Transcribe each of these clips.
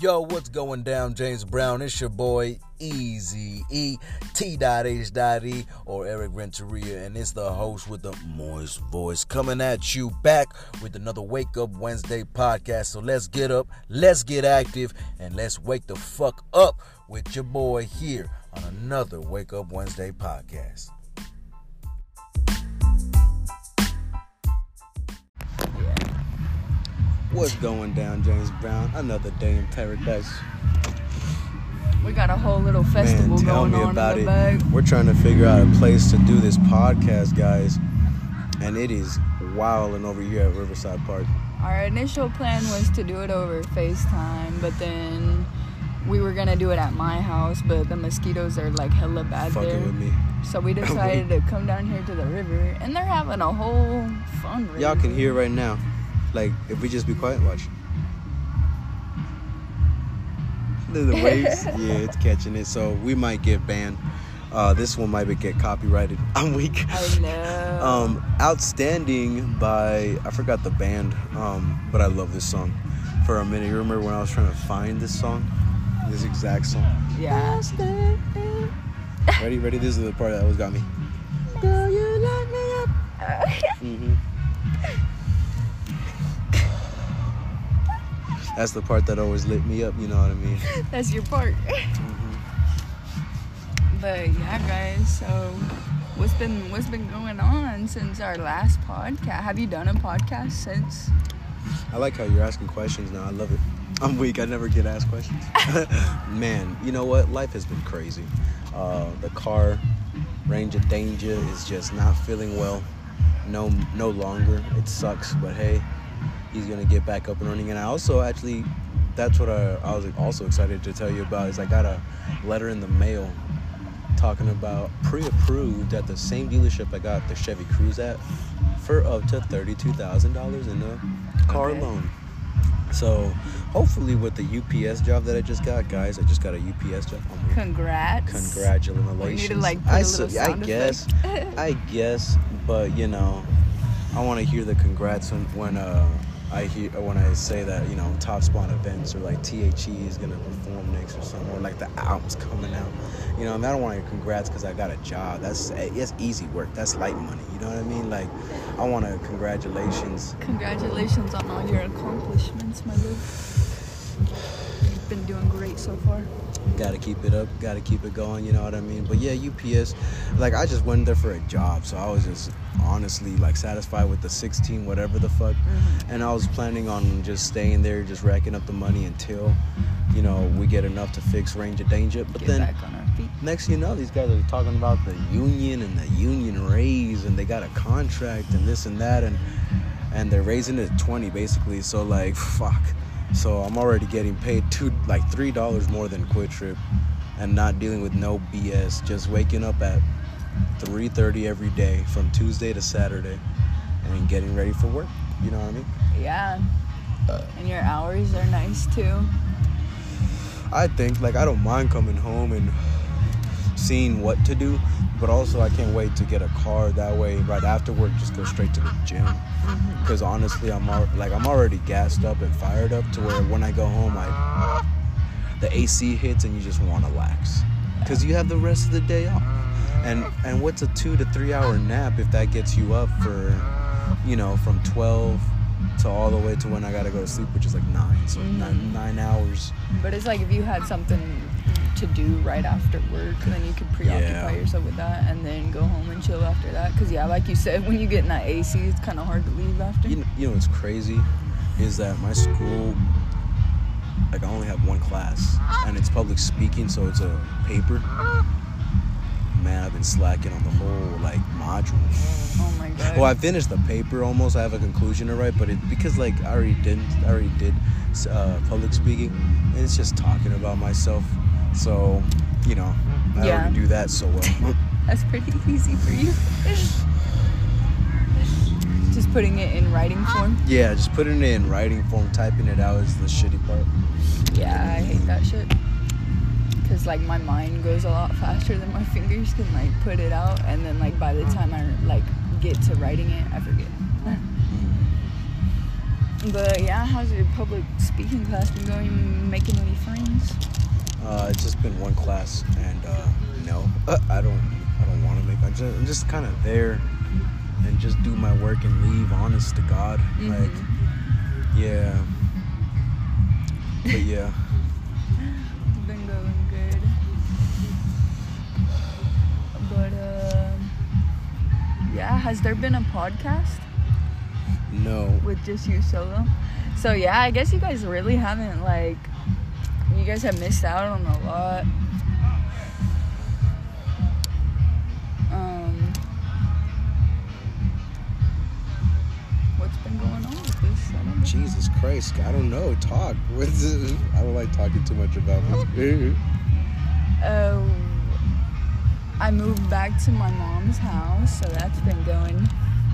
Yo, what's going down, James Brown? It's your boy Easy E T.H. E or Eric Renteria, and it's the host with the moist voice coming at you back with another Wake Up Wednesday podcast. So let's get up, let's get active, and let's wake the fuck up with your boy here on another Wake Up Wednesday podcast. What's going down, James Brown? Another day in paradise. We got a whole little festival Man, tell going me on about it. back. We're trying to figure out a place to do this podcast, guys, and it is wilding over here at Riverside Park. Our initial plan was to do it over FaceTime, but then we were gonna do it at my house, but the mosquitoes are like hella bad Fucking there. with me. So we decided to come down here to the river, and they're having a whole fun. Y'all can hear right now. Like, if we just be quiet, watch. The waves. yeah, it's catching it. So we might get banned. Uh, this one might get copyrighted. I'm weak. I know. Um, outstanding by I forgot the band, um, but I love this song. For a minute, you remember when I was trying to find this song, this exact song. yeah. Ready, ready. This is the part that always got me. Girl, you light me up. hmm That's the part that always lit me up. You know what I mean? That's your part. But yeah, guys. So, what's been what's been going on since our last podcast? Have you done a podcast since? I like how you're asking questions now. I love it. I'm weak. I never get asked questions. Man, you know what? Life has been crazy. Uh, the car, range of danger, is just not feeling well. No, no longer. It sucks, but hey, he's gonna get back up and running. And I also actually, that's what I, I was also excited to tell you about. Is I got a letter in the mail talking about pre-approved at the same dealership I got the Chevy Cruze at for up to thirty-two thousand dollars in a car Okay. loan. So hopefully with the UPS job that I just got, guys, I just got a UPS job. Weak. Congrats. Congratulations. like, put I, a su- I guess. I guess, but you know, I want to hear the congrats when when uh, I hear when I say that you know Top Spawn events or like THE is gonna perform next or something or like the album's coming out. You know, And I don't want to congrats because I got a job. That's it's easy work. That's light money. You know what I mean? Like, I want to congratulations. Congratulations on all your accomplishments, my love. You've been doing great so far. Got to keep it up. Got to keep it going. You know what I mean? But yeah, UPS. Like I just went there for a job, so I was just honestly like satisfied with the 16, whatever the fuck. Mm-hmm. And I was planning on just staying there, just racking up the money until, you know, we get enough to fix range of danger. But Get then back on our feet. next you know, these guys are talking about the union and the union raise, and they got a contract and this and that, and and they're raising it to 20 basically. So like, fuck. So I'm already getting paid two, like three dollars more than QuikTrip, and not dealing with no BS. Just waking up at 3:30 every day from Tuesday to Saturday, and getting ready for work. You know what I mean? Yeah. And your hours are nice too. I think like I don't mind coming home and seeing what to do, but also I can't wait to get a car that way right after work just go straight to the gym. Mm-hmm. Cuz honestly, I'm al- like I'm already gassed up and fired up to where when I go home I the AC hits and you just want to relax cuz you have the rest of the day off. And and what's a 2 to 3 hour nap if that gets you up for you know from 12 to all the way to when I got to go to sleep which is like 9 so Mhm. nine, 9 hours. But it's like if you had something to do right after work, then you could preoccupy Yeah. yourself with that and then go home and chill after that. Because, yeah, like you said, when you get in that AC, it's kind of hard to leave after. You know, you know what's crazy is that my school, like I only have one class, and it's public speaking, so it's a paper. Man, I've been slacking on the whole like module. Oh my god. Well, I finished the paper almost. I have a conclusion to write, but it because like I already did, I already did uh, public speaking, and it's just talking about myself. So, you know, I Yeah. already do that so well. That's pretty easy for you. Just putting it in writing form. yeah, just putting it in writing form, typing it out is the shitty part. Yeah, I hate that shit. Cause like my mind goes a lot faster than my fingers can like put it out, and then like by the time I like get to writing it, I forget. But yeah, how's your public speaking class been going? Making any friends? Uh, it's just been one class, and uh, no, I don't. I don't want to make. I just, I'm just kind of there, and just do my work and leave. Honest to God, like, Mhm. yeah. But yeah, yeah, has there been a podcast no. with just you solo? So yeah, I guess you guys really haven't like. You guys have missed out on a lot. Um, what's been going on with this? I don't know. Jesus Christ, I don't know. Talk. What's? I don't like talking too much about it. Oh, I moved back to my mom's house, so that's been going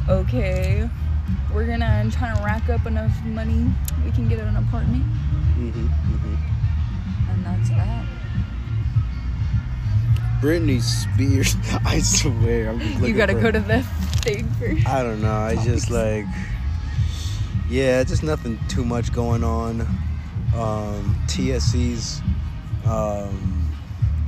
okay. We're gonna try to rack up enough money we can get an apartment, hmm hmm and that's that. Britney Spears. I swear, I'm just You gotta go to the thing first. I don't know. I just like, yeah, just nothing too much going on. Um, TSC's um,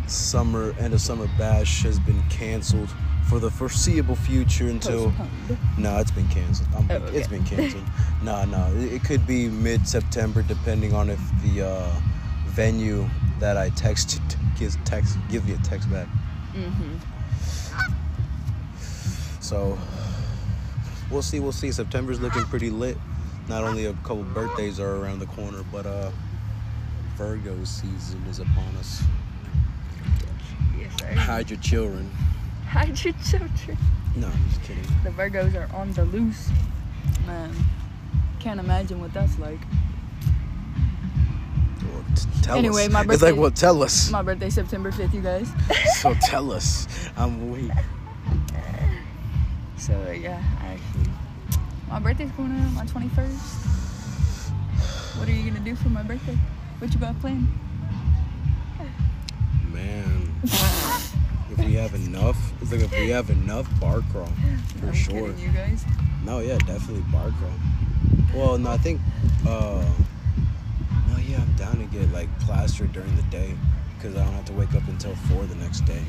summer end of summer bash has been canceled for the foreseeable future until. Postponed. No, it's been canceled. I'm, Oh, It's okay. been canceled. no, no, it, could be mid September depending on if the uh, venue that I texted gives text give me a text back. Mhm. So we'll see, we'll see. September's looking pretty lit. Not only a couple birthdays are around the corner, but uh Virgo season is upon us. Hide your children. Hide your children. No, I'm just kidding. The Virgos are on the loose. Man, can't imagine what that's like. Well, tell Anyway, us. my It's birthday- like, well, tell us. My birthday, September 5th, you guys. so tell us. I'm weak. So yeah, actually, my birthday's going on my 21st. What are you gonna do for my birthday? What you got planned? Man. if we have enough, it's like if we have enough bar crawl, for I'm sure. you guys. No, yeah, definitely bar crawl. Well, no, I think, uh, no, yeah, I'm down to get like plastered during the day because I don't have to wake up until four the next day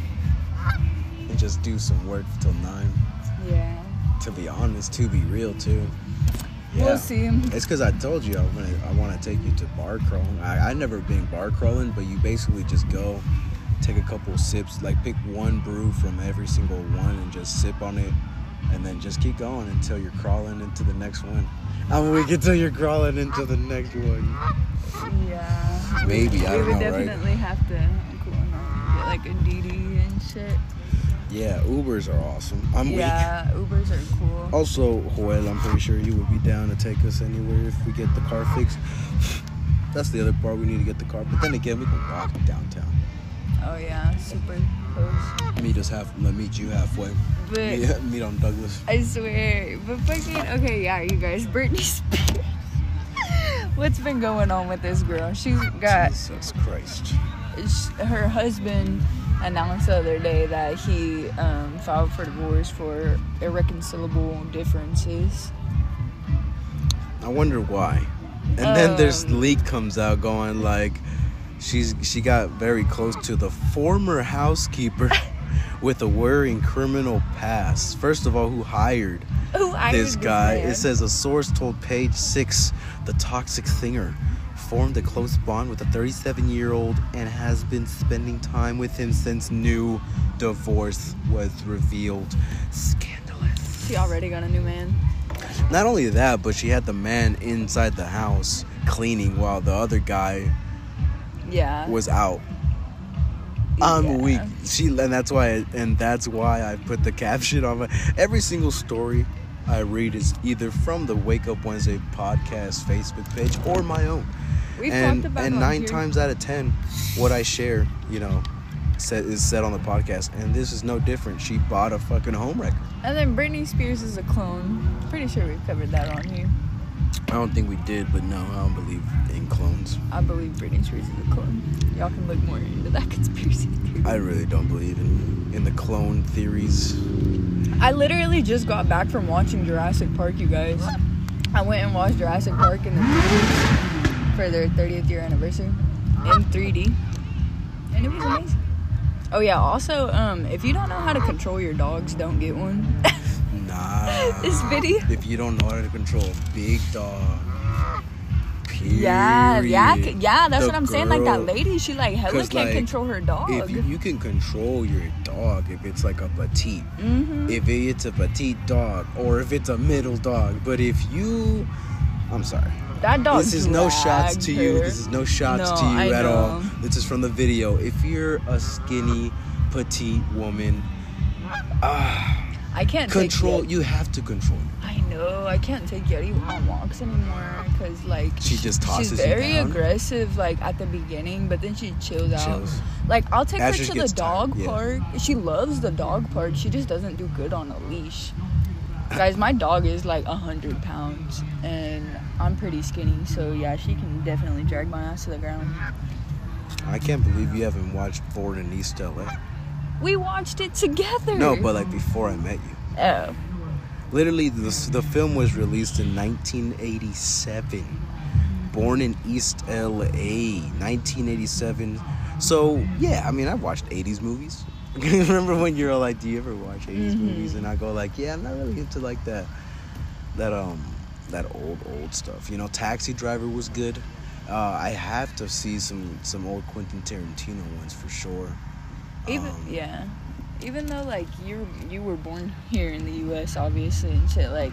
and just do some work till nine. Yeah. To be honest, to be real too. Yeah. We'll see. It's because I told you I want to I want to take you to bar crawl. I I never been bar crawling, but you basically just go, take a couple sips, like pick one brew from every single one and just sip on it, and then just keep going until you're crawling into the next one. I'm weak until you're crawling into the next one. Yeah. Maybe, I we don't would know, right? definitely have to get like a DD and shit. Yeah, Ubers are awesome. I'm weak. yeah, Ubers are cool. Also, Joel, I'm pretty sure you would be down to take us anywhere if we get the car fixed. That's the other part. We need to get the car. But then again, we can walk downtown. Oh yeah, super close. Meet us half. Let meet you halfway. But Yeah, meet on Douglas. I swear, but fucking okay, yeah, you guys, Britney Spears. What's been going on with this girl? She's got Jesus Christ. her husband announced the other day that he um, filed for divorce for irreconcilable differences. I wonder why. And then this Um. leak comes out going like she's she got very close to the former housekeeper with a worrying criminal past. First of all, who hired this guy. It says a source told Page Six the toxic singer formed a close bond with a 37 year old and has been spending time with him since new divorce was revealed. Scandalous. she already got a new man. Not only that, but she had the man inside the house cleaning while the other guy Yeah. was out. I'm Yeah. weak. She and that's why and that's why I put the caption on my every single story I read is either from the Wake Up Wednesday podcast Facebook page or my own. We've and talked about and nine here. times out of ten, what I share, you know, said is said on the podcast, and this is no different. She bought a fucking home record. And then Britney Spears is a clone. Pretty sure we've covered that on here. I don't think we did, but no, I don't believe in clones. I believe Britney Spears is a clone. Y'all can look more into that conspiracy theory. I really don't believe in in the clone theories. I literally just got back from watching Jurassic Park, you guys. I went and watched Jurassic Park in the theaters for their 30th year anniversary in 3D, and it was amazing. Oh yeah. Also, um, if you don't know how to control your dogs, don't get one. Nah. This video- If you don't know how to control a big dog. Period. yeah, yeah, yeah. That's The what I'm saying. Like that lady, she like hella can't like, control her dog. If you, you can control your dog if it's like a petite, hmm if it's a petite dog, or if it's a middle dog. But if you, I'm sorry. That dog. this is no shots to you. This is no shots No, to you I at all. This is from the video. If you're a skinny, petite woman, ah, I can't control. Take You have to control. I know. I can't take Yeti on walks anymore because like She just tosses she's very aggressive like at the beginning, but then she chills out. Chills. Like I'll take her to the gets tired, dog yeah. park. She loves the dog park. She just doesn't do good on a leash. Guys, my dog is like a hundred pounds, and I'm pretty skinny. So yeah, she can definitely drag my ass to the ground. I can't believe you haven't watched Born in East LA. We watched it together. No, but like before I met you. oh, Literally, the, the film was released in 1987. Born in East LA, 1987. So, yeah, I mean, I've watched 80s movies. Remember when you're all like, do you ever watch 80s Mhm. movies? And I go like, yeah, I'm not really into like that, that, um, that old, old stuff. You know, Taxi Driver was good. Uh, I have to see some, some old Quentin Tarantino ones for sure. Even Um, yeah, even though like you you were born here in the U.S. obviously and shit, like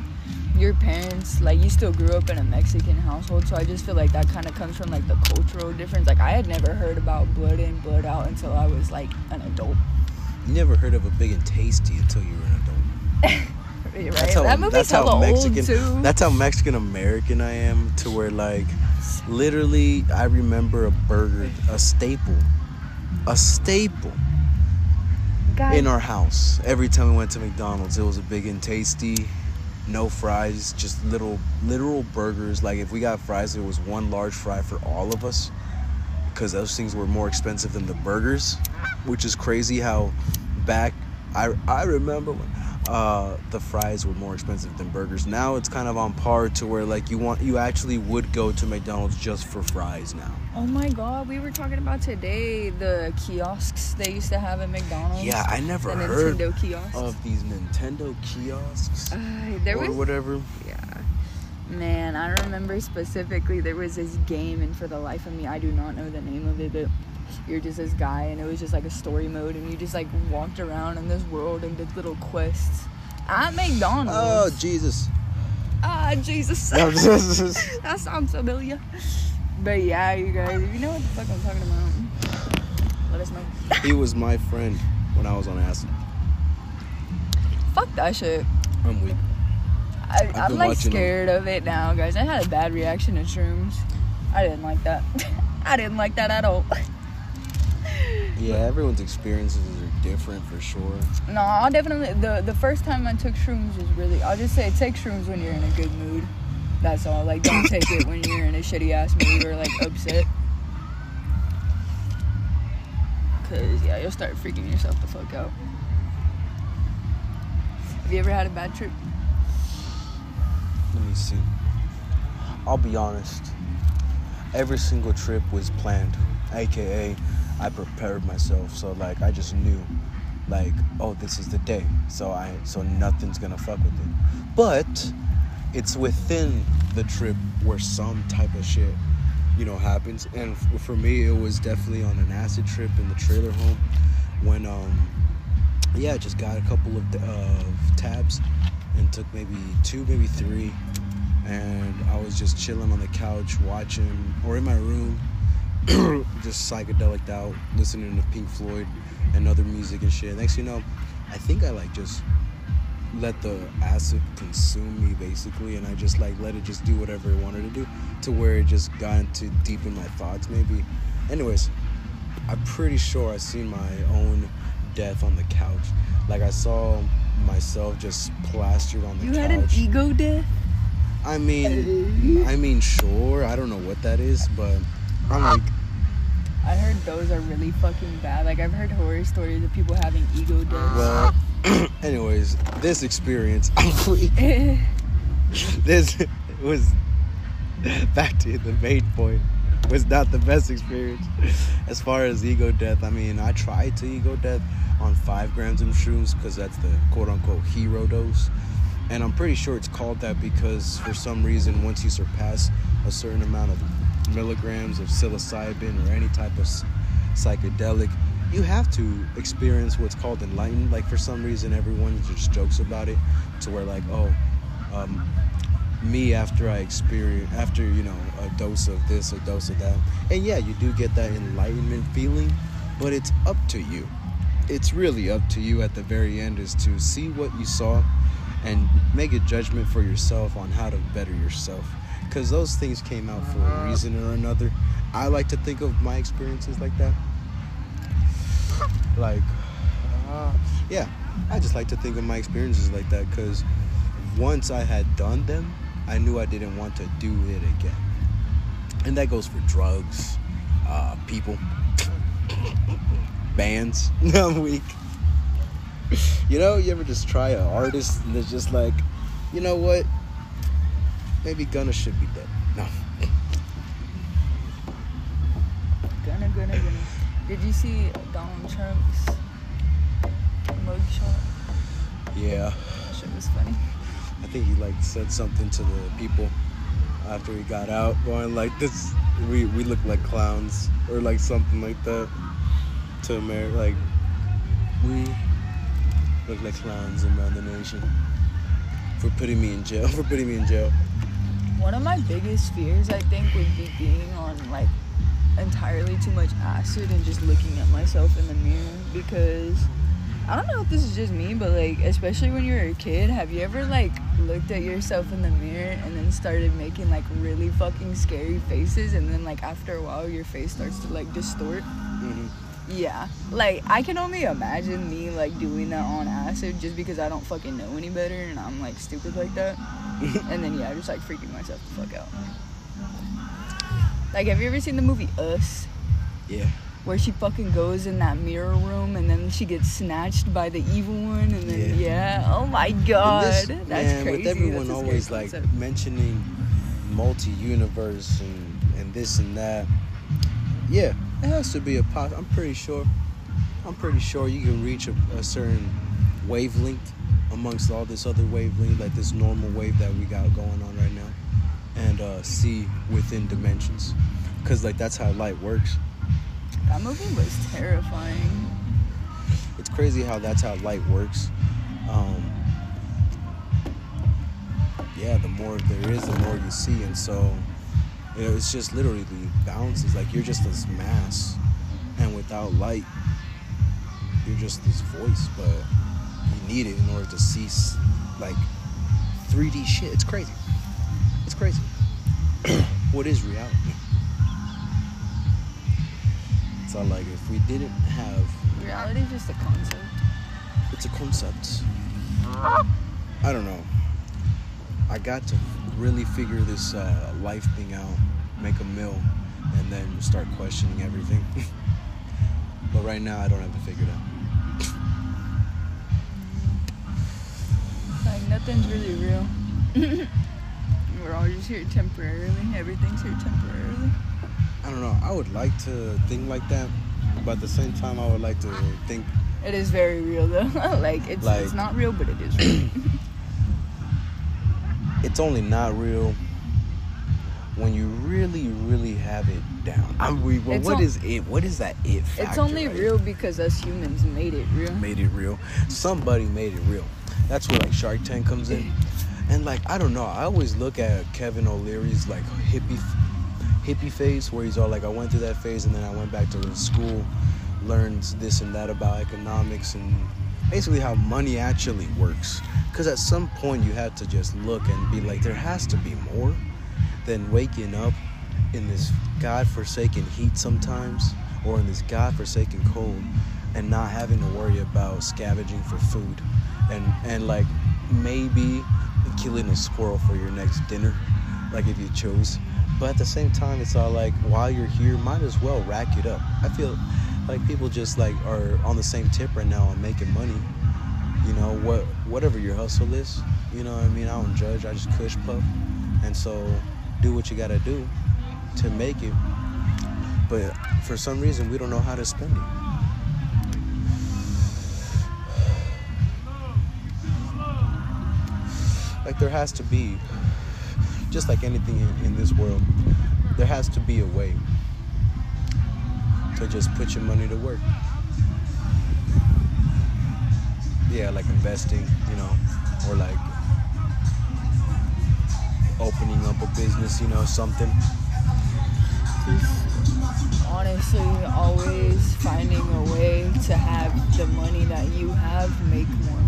your parents like you still grew up in a Mexican household, so I just feel like that kind of comes from like the cultural difference. Like I had never heard about blood in blood out until I was like an adult. You never heard of a big and tasty until you were an adult. Right? That's how, that movie's that's how Mexican. old too. That's how Mexican American I am. To where like, literally, I remember a burger, a staple, a staple Guys, in our house. Every time we went to McDonald's, it was a big and tasty, no fries, just little literal burgers. Like if we got fries, it was one large fry for all of us, because those things were more expensive than the burgers, which is crazy. How back I I remember when uh, the fries were more expensive than burgers. Now it's kind of on par to where like you want you actually would go to McDonald's just for fries now. oh my god, we were talking about today the kiosks they used to have at McDonald's. Yeah, I never the heard Nintendo kiosks. of these Nintendo kiosks Uh, there or was whatever. Yeah. Man, I remember specifically there was this game, and for the life of me, I do not know the name of it, but you're just this guy, and it was just like a story mode, and you just like walked around in this world and did little quests at McDonald's. Oh Jesus! ah, Jesus. That sounds familiar. But yeah, you guys, if you know what the fuck I'm talking about, let us know. he was my friend when I was on acid. Fuck that shit. I'm weak. I, I'm like scared of it now, guys. I had a bad reaction to shrooms. I didn't like that. I didn't like that at all. Yeah, everyone's experiences are different for sure. No, I'll definitely the the first time I took shrooms was really. I'll just say take shrooms when you're in a good mood. That's all. Like don't take it when you're in a shitty ass mood or like upset. Cause yeah, you'll start freaking yourself the fuck out. Have you ever had a bad trip? Let me see. I'll be honest. Every single trip was planned, aka I prepared myself. So like I just knew, like oh this is the day. So I so nothing's gonna fuck with it. But it's within the trip where some type of shit, you know, happens. And for me, it was definitely on an acid trip in the trailer home when um yeah just got a couple of of tabs and took maybe two maybe three and I was just chilling on the couch watching, or in my room, just psychedelic out, listening to Pink Floyd and other music and shit. Next you know, I think I like just let the acid consume me basically, and I just like let it just do whatever it wanted to do, to where it just got into deep in my thoughts maybe. Anyways, I'm pretty sure I seen my own death on the couch. Like I saw myself just plastered on the You couch. had an ego death. I mean, I mean, sure. I don't know what that is, but I'm like, I heard those are really fucking bad. Like I've heard horror stories of people having ego deaths. well. anyways, this experience, this was back to the main point was not the best experience as far as ego death. I mean, I tried to ego death on five grams of shrooms because that's the quote unquote hero dose. And I'm pretty sure it's called that because for some reason, once you surpass a certain amount of milligrams of psilocybin or any type of psychedelic, you have to experience what's called enlightenment. Like for some reason, everyone just jokes about it to where like, oh, um, me after I experience after you know a dose of this, a dose of that, and yeah, you do get that enlightenment feeling, but it's up to you. It's really up to you at the very end is to see what you saw and make a judgment for yourself on how to better yourself because those things came out for a reason or another. I like to think of my experiences like that. Like uh, yeah i just like to think of my experiences like that because once i had done them i knew i didn't want to do it again. And that goes for drugs uh, people bands. I'm weak. You know, you ever just try an artist and it's just like, you know what? Maybe Gunna should be dead. No. Gunna, Gunna, Gunna. Did you see Donald Trump's mugshot? Yeah. That shit was funny. I think he like said something to the people after he got out, going like this. We we look like clowns or like something like that to America. Like we look like clowns around the nation for putting me in jail. For putting me in jail. One of my biggest fears, I think, would be being on like entirely too much acid and just looking at myself in the mirror because I don't know if this is just me, but like, especially when you're a kid, have you ever like looked at yourself in the mirror and then started making like really fucking scary faces, and then like after a while, your face starts to like distort? hmm Yeah, like I can only imagine me like doing that on acid just because I don't fucking know any better and I'm like stupid like that. and then yeah, just like freaking myself the fuck out. Like, have you ever seen the movie Us? Yeah. Where she fucking goes in that mirror room and then she gets snatched by the evil one and then yeah, oh my god, this- that's man, crazy. With everyone always like concept. mentioning multi-universe and and this and that. Yeah, it has to be a pos. I'm pretty sure. I'm pretty sure you can reach a, a certain wavelength amongst all this other wavelength, like this normal wave that we got going on right now, and uh, see within dimensions, because like that's how light works. that movie was terrifying. it's crazy how that's how light works. Um, yeah, the more there is, the more you see, and so you know, it's just literally bounces. Like you're just this mass, and without light, you're just this voice. But you need it in order to see like 3D shit. It's crazy. It's crazy. what is reality? It's all like if we didn't have Reality is just a concept. it's a concept. I don't know. I got to really figure this uh, life thing out, make a mill, and then start questioning everything. but right now, I don't have to figure it figured out. Like nothing's really real. We're all just here temporarily. Everything's here temporarily. I don't know. I would like to think like that, but at the same time, I would like to think It is very real though. like it's Like- it's not real, but it is real. it's only not real when you really, really have it down. I mean, well, what on- is it? What is that it factor? it's only right? real because us humans made it real. made it real. Somebody made it real. That's where like Shark Tank comes in. And like I don't know, I always look at Kevin O'Leary's like hippie hippie phase where he's all like I went through that phase and then I went back to school, learned this and that about economics and basically how money actually works. Cuz at some point you have to just look and be like there has to be more than waking up in this god-forsaken heat sometimes or in this god-forsaken cold and not having to worry about scavenging for food and and like maybe killing a squirrel for your next dinner like if you chose but at the same time it's all like while you're here might as well rack it up i feel like people just like are on the same tip right now on making money you know what whatever your hustle is you know what i mean i don't judge i just cush puff and so do what you gotta do to make it. But for some reason, we don't know how to spend it. Like there has to be, just like anything in, in this world, there has to be a way to just put your money to work. Yeah, like investing, you know, or like opening up a business, you know, something. Honestly, always finding a way to have the money that you have make more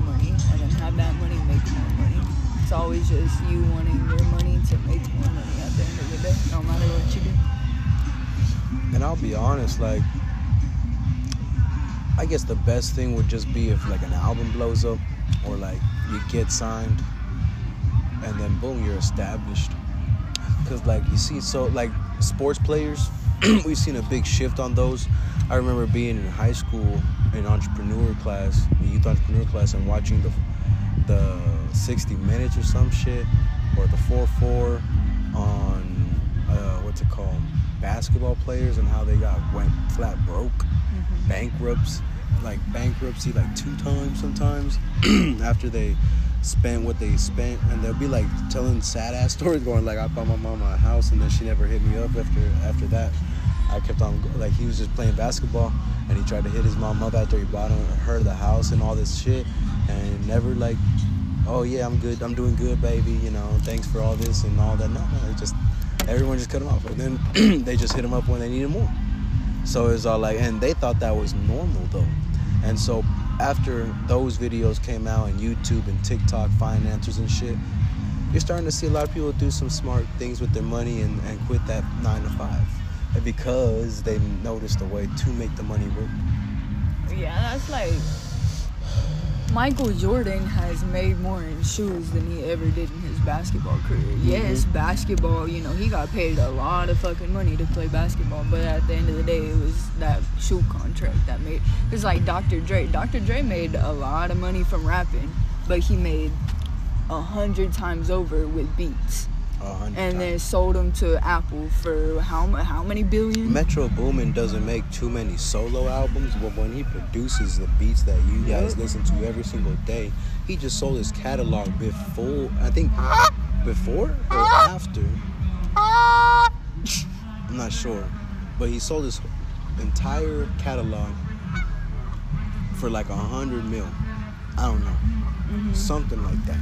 It's always just you wanting your money to make more money at the end of the day, no matter what you do. And I'll be honest, like, I guess the best thing would just be if like an album blows up, or like you get signed, and then boom, you're established. Cause like you see, so like sports players, we've seen a big shift on those. I remember being in high school in entrepreneur class, the youth entrepreneur class, and watching the the 60 minutes or some shit, or the 4-4 on uh, what's it called, basketball players and how they got went flat broke, bankrupts, like bankruptcy like two times sometimes after they spent what they spent, and they'll be like telling sad ass stories, going like I bought my mom a house and then she never hit me up after after that. I kept on like he was just playing basketball and he tried to hit his mom up after he bought her the house and all this shit and never like oh yeah I'm good. I'm doing good baby you know thanks for all this and all that. No no just everyone just cut them off. And then they just hit them up when they needed more. So it's all like and they thought that was normal though. And so after those videos came out and YouTube and TikTok financiers and shit you're starting to see a lot of people do some smart things with their money and, and quit that nine to five. Because they noticed a way to make the money work. Yeah, that's like Michael Jordan has made more in shoes than he ever did in his basketball career. Mm-hmm. Yes, basketball, you know, he got paid a lot of fucking money to play basketball, but at the end of the day, it was that shoe contract that made. It's like Dr. Dre. Dr. Dre made a lot of money from rapping, but he made a hundred times over with beats, and then sold them to Apple for how how many billion? Metro Boomin doesn't make too many solo albums, but when he produces the beats that you guys listen to every single day, he just sold his catalog before, I think, before or after. I'm not sure, but he sold his entire catalog for like a hundred mil. I don't know, mm-hmm. something like that.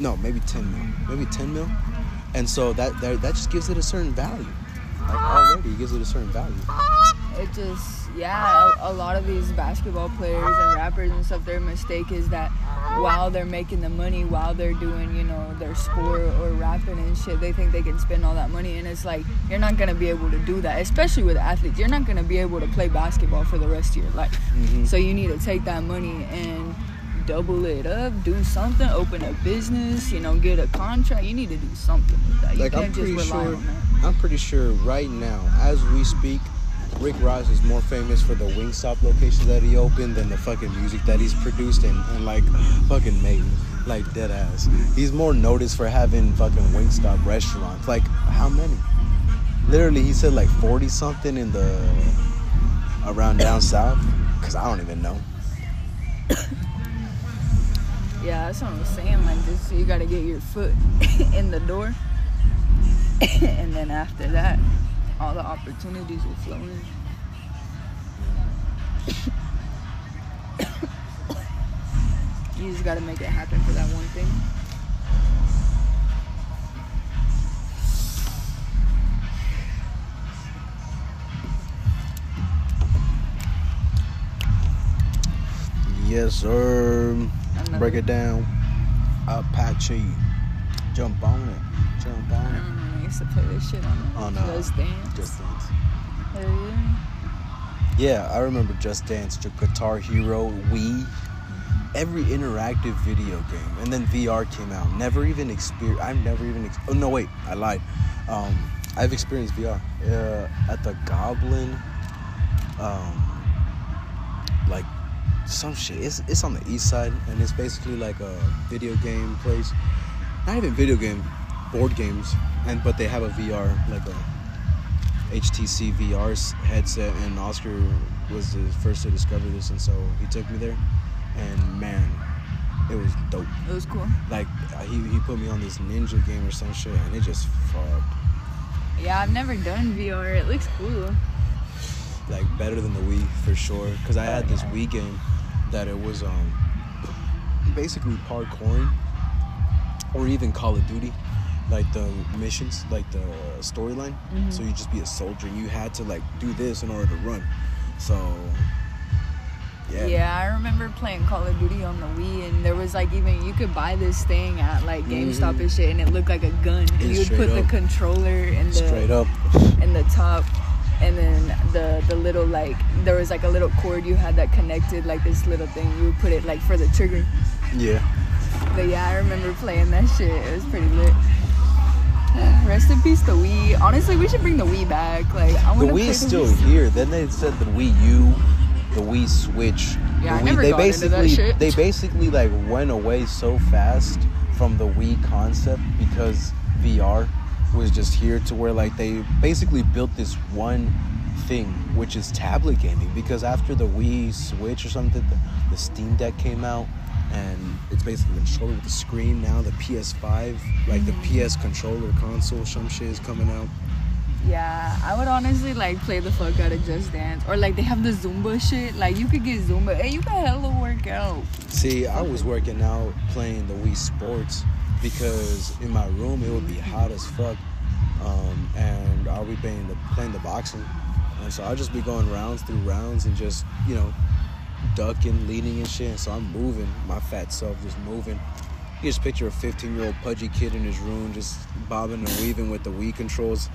No, maybe ten mil, maybe ten mil, and so that that, that just gives it a certain value. Like already, it gives it a certain value. it just yeah a, a lot of these basketball players and rappers and stuff their mistake is that while they're making the money while they're doing you know their sport or rapping and shit they think they can spend all that money and it's like you're not gonna be able to do that especially with athletes you're not gonna be able to play basketball for the rest of your life Mhm. so you need to take that money and double it up do something open a business you know get a contract you need to do something with that you Like can't I'm just pretty rely sure, on that I'm pretty sure right now, as we speak, Rick Ross is more famous for the Wingstop locations that he opened than the fucking music that he's produced and, and like fucking made. Like dead ass. He's more noticed for having fucking Wingstop restaurants. Like how many? Literally, he said like 40 something in the around down south. Cause I don't even know. Yeah, that's what I'm saying. Like, this, you gotta get your foot in the door, and then after that, all the opportunities will flow in. you just gotta make it happen for that one thing. Yes, sir. Break it down. Apache. Jump on it. Jump on it. I used to play this shit on, On, uh, Just Dance. Just Dance. Hell yeah. Yeah, I remember Just Dance, Guitar Hero, Wii, every interactive video game, and then VR came out. Never even experienced. I've never even. Ex- oh no, wait, I lied. Um, I've experienced VR uh, at the Goblin. Um, like some shit. It's it's on the east side, and it's basically like a video game place. Not even video game. board games, and but they have a VR like a HTC VR headset, and Oscar was the first to discover this, and so he took me there, and man, it was dope. It was cool. Like uh, he he put me on this ninja game or some shit, and it just fucked. Yeah, I've never done VR. It looks cool. like better than the Wii for sure. Because I had Oh, this yeah. Wii game that it was um basically parkouring, or even Call of Duty, like the missions, like the storyline. Mhm. So you just be a soldier, and you had to like do this in order to run. So yeah, Yeah. I remember playing Call of Duty on the Wii, and there was like even you could buy this thing at like GameStop Mhm. and shit, and it looked like a gun. And you would put the controller in the straight up. in the top, and then the the little like there was like a little cord you had that connected like this little thing. You would put it like for the trigger. Yeah, But yeah, I remember playing that shit. It was pretty lit. Rest in peace, the Wii. Honestly, we should bring the Wii back. Like, I the want to Wii is still here. Then they said the Wii U, the Wii Switch. Yeah, the Wii, never they got into that basically shit. they basically like went away so fast from the Wii concept because VR was just here to where like they basically built this one thing which is tablet gaming because after the Wii Switch or something the, the Steam Deck came out and it's basically a controller with the screen now the PS5 like the Mm-hmm. PS controller console some shit is coming out Yeah, I would honestly like play the fuck out of Just Dance, or like they have the Zumba shit. Like you could get Zumba, and you can hella work out. See, I was working out playing the Wii Sports because in my room it would be hot as fuck, um, and I'll be playing the playing the boxing, and so I'll just be going rounds through rounds and just you know ducking, leaning and shit. And so I'm moving, my fat self just moving. You just picture a 15 year old pudgy kid in his room just bobbing and weaving with the Wii controls.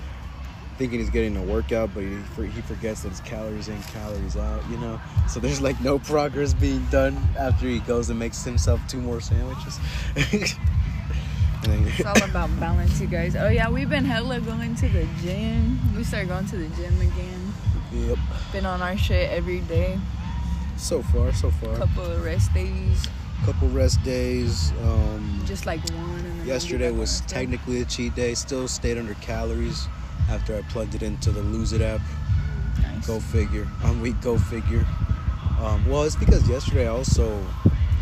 Thinking he's getting a workout, but he, he forgets that it's calories in, calories out, you know? So there's like no progress being done after he goes and makes himself two more sandwiches. It's all about balance, you guys. Oh yeah, we've been hella going to the gym. We started going to the gym again. yep. Been on our shit every day. So far, so far. Couple of rest days, Couple rest days. Um, just like one. And then yesterday was on our stuff. technically a cheat day. Still stayed under calories after I plugged it into the Lose It app. Nice. Go figure. On weak. go figure. Um, well, it's because yesterday I also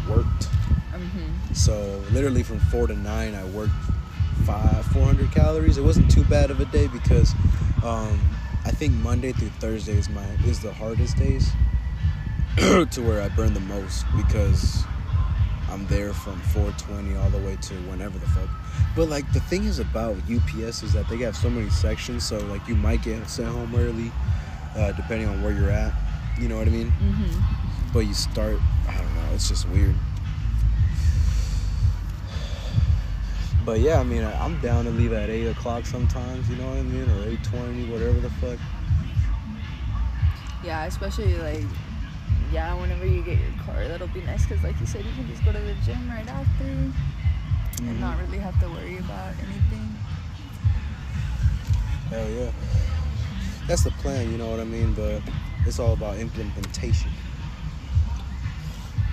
worked. Mhm. So literally from four to nine, I worked five, four hundred calories. It wasn't too bad of a day because um, I think Monday through Thursday is my is the hardest days to where I burn the most because I'm there from 420 all the way to whenever the fuck. But like the thing is about UPS is that they have so many sections, so like you might get sent home early, uh, depending on where you're at. You know what I mean? Mhm. But you start, I don't know, it's just weird. But yeah, I mean, I'm down to leave at 8 o'clock sometimes, you know what I mean? Or 8.20, whatever the fuck. Yeah, especially like, yeah, whenever you get your car, that'll be nice because, like you said, you can just go to the gym right after and Mhm. not really have to worry about anything. Hell yeah. That's the plan, you know what I mean? But it's all about implementation.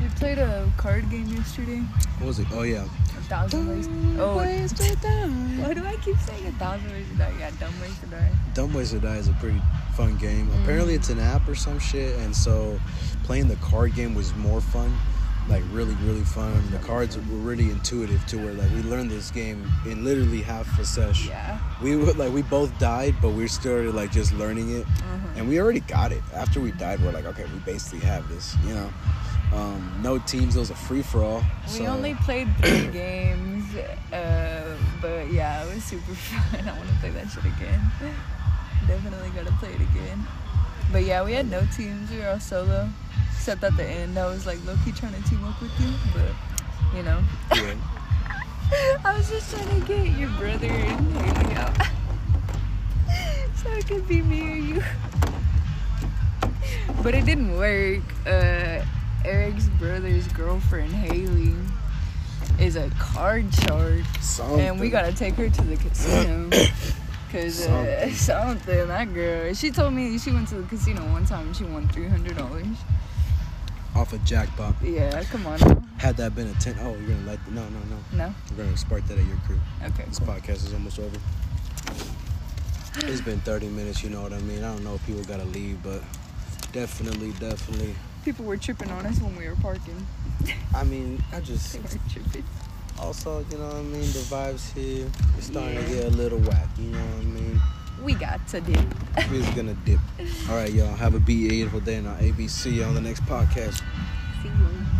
We played a card game yesterday. What was it? Oh, yeah. A thousand ways. Oh, why do I keep saying a thousand ways to die? Yeah, dumb ways to die. Dumb Ways to Die is a pretty fun game. Mm. Apparently, it's an app or some shit, and so playing the card game was more fun. Like really, really fun. The cards were really intuitive to where like we learned this game in literally half a sesh. Yeah. We were like we both died, but we started like just learning it, Uh-huh. and we already got it. After we died, we're like, okay, we basically have this, you know. Um, no teams. It was a free for all. We only played three games, uh, but yeah, it was super fun. I want to play that shit again. Definitely gotta play it again. But yeah, we had no teams. We were all solo. Except at the end, I was like low key trying to team up with you, but you know, Yeah. I was just trying to get your brother and Haley out, so it could be me or you. But it didn't work. Uh, Eric's brother's girlfriend Haley is a card shark, and we gotta take her to the casino. Cause uh, Something. that girl, she told me she went to the casino one time and she won three hundred dollars. off a jackpot. Yeah, come on. now. Had that been a ten, oh, you're gonna let no, no, no. No. We're gonna spark that at your crew. Okay. This Cool. podcast is almost over. It's been 30 minutes, you know what I mean? I don't know if people gotta leave, but definitely, definitely. People were tripping on us when we were parking. I mean, I just They were tripping. Also, you know what I mean? The vibes here is starting to get a little whack, you know what I mean? We got to dip. We're just gonna dip. All right, y'all. Have a beautiful day, and I'll ABC on the next podcast. See you.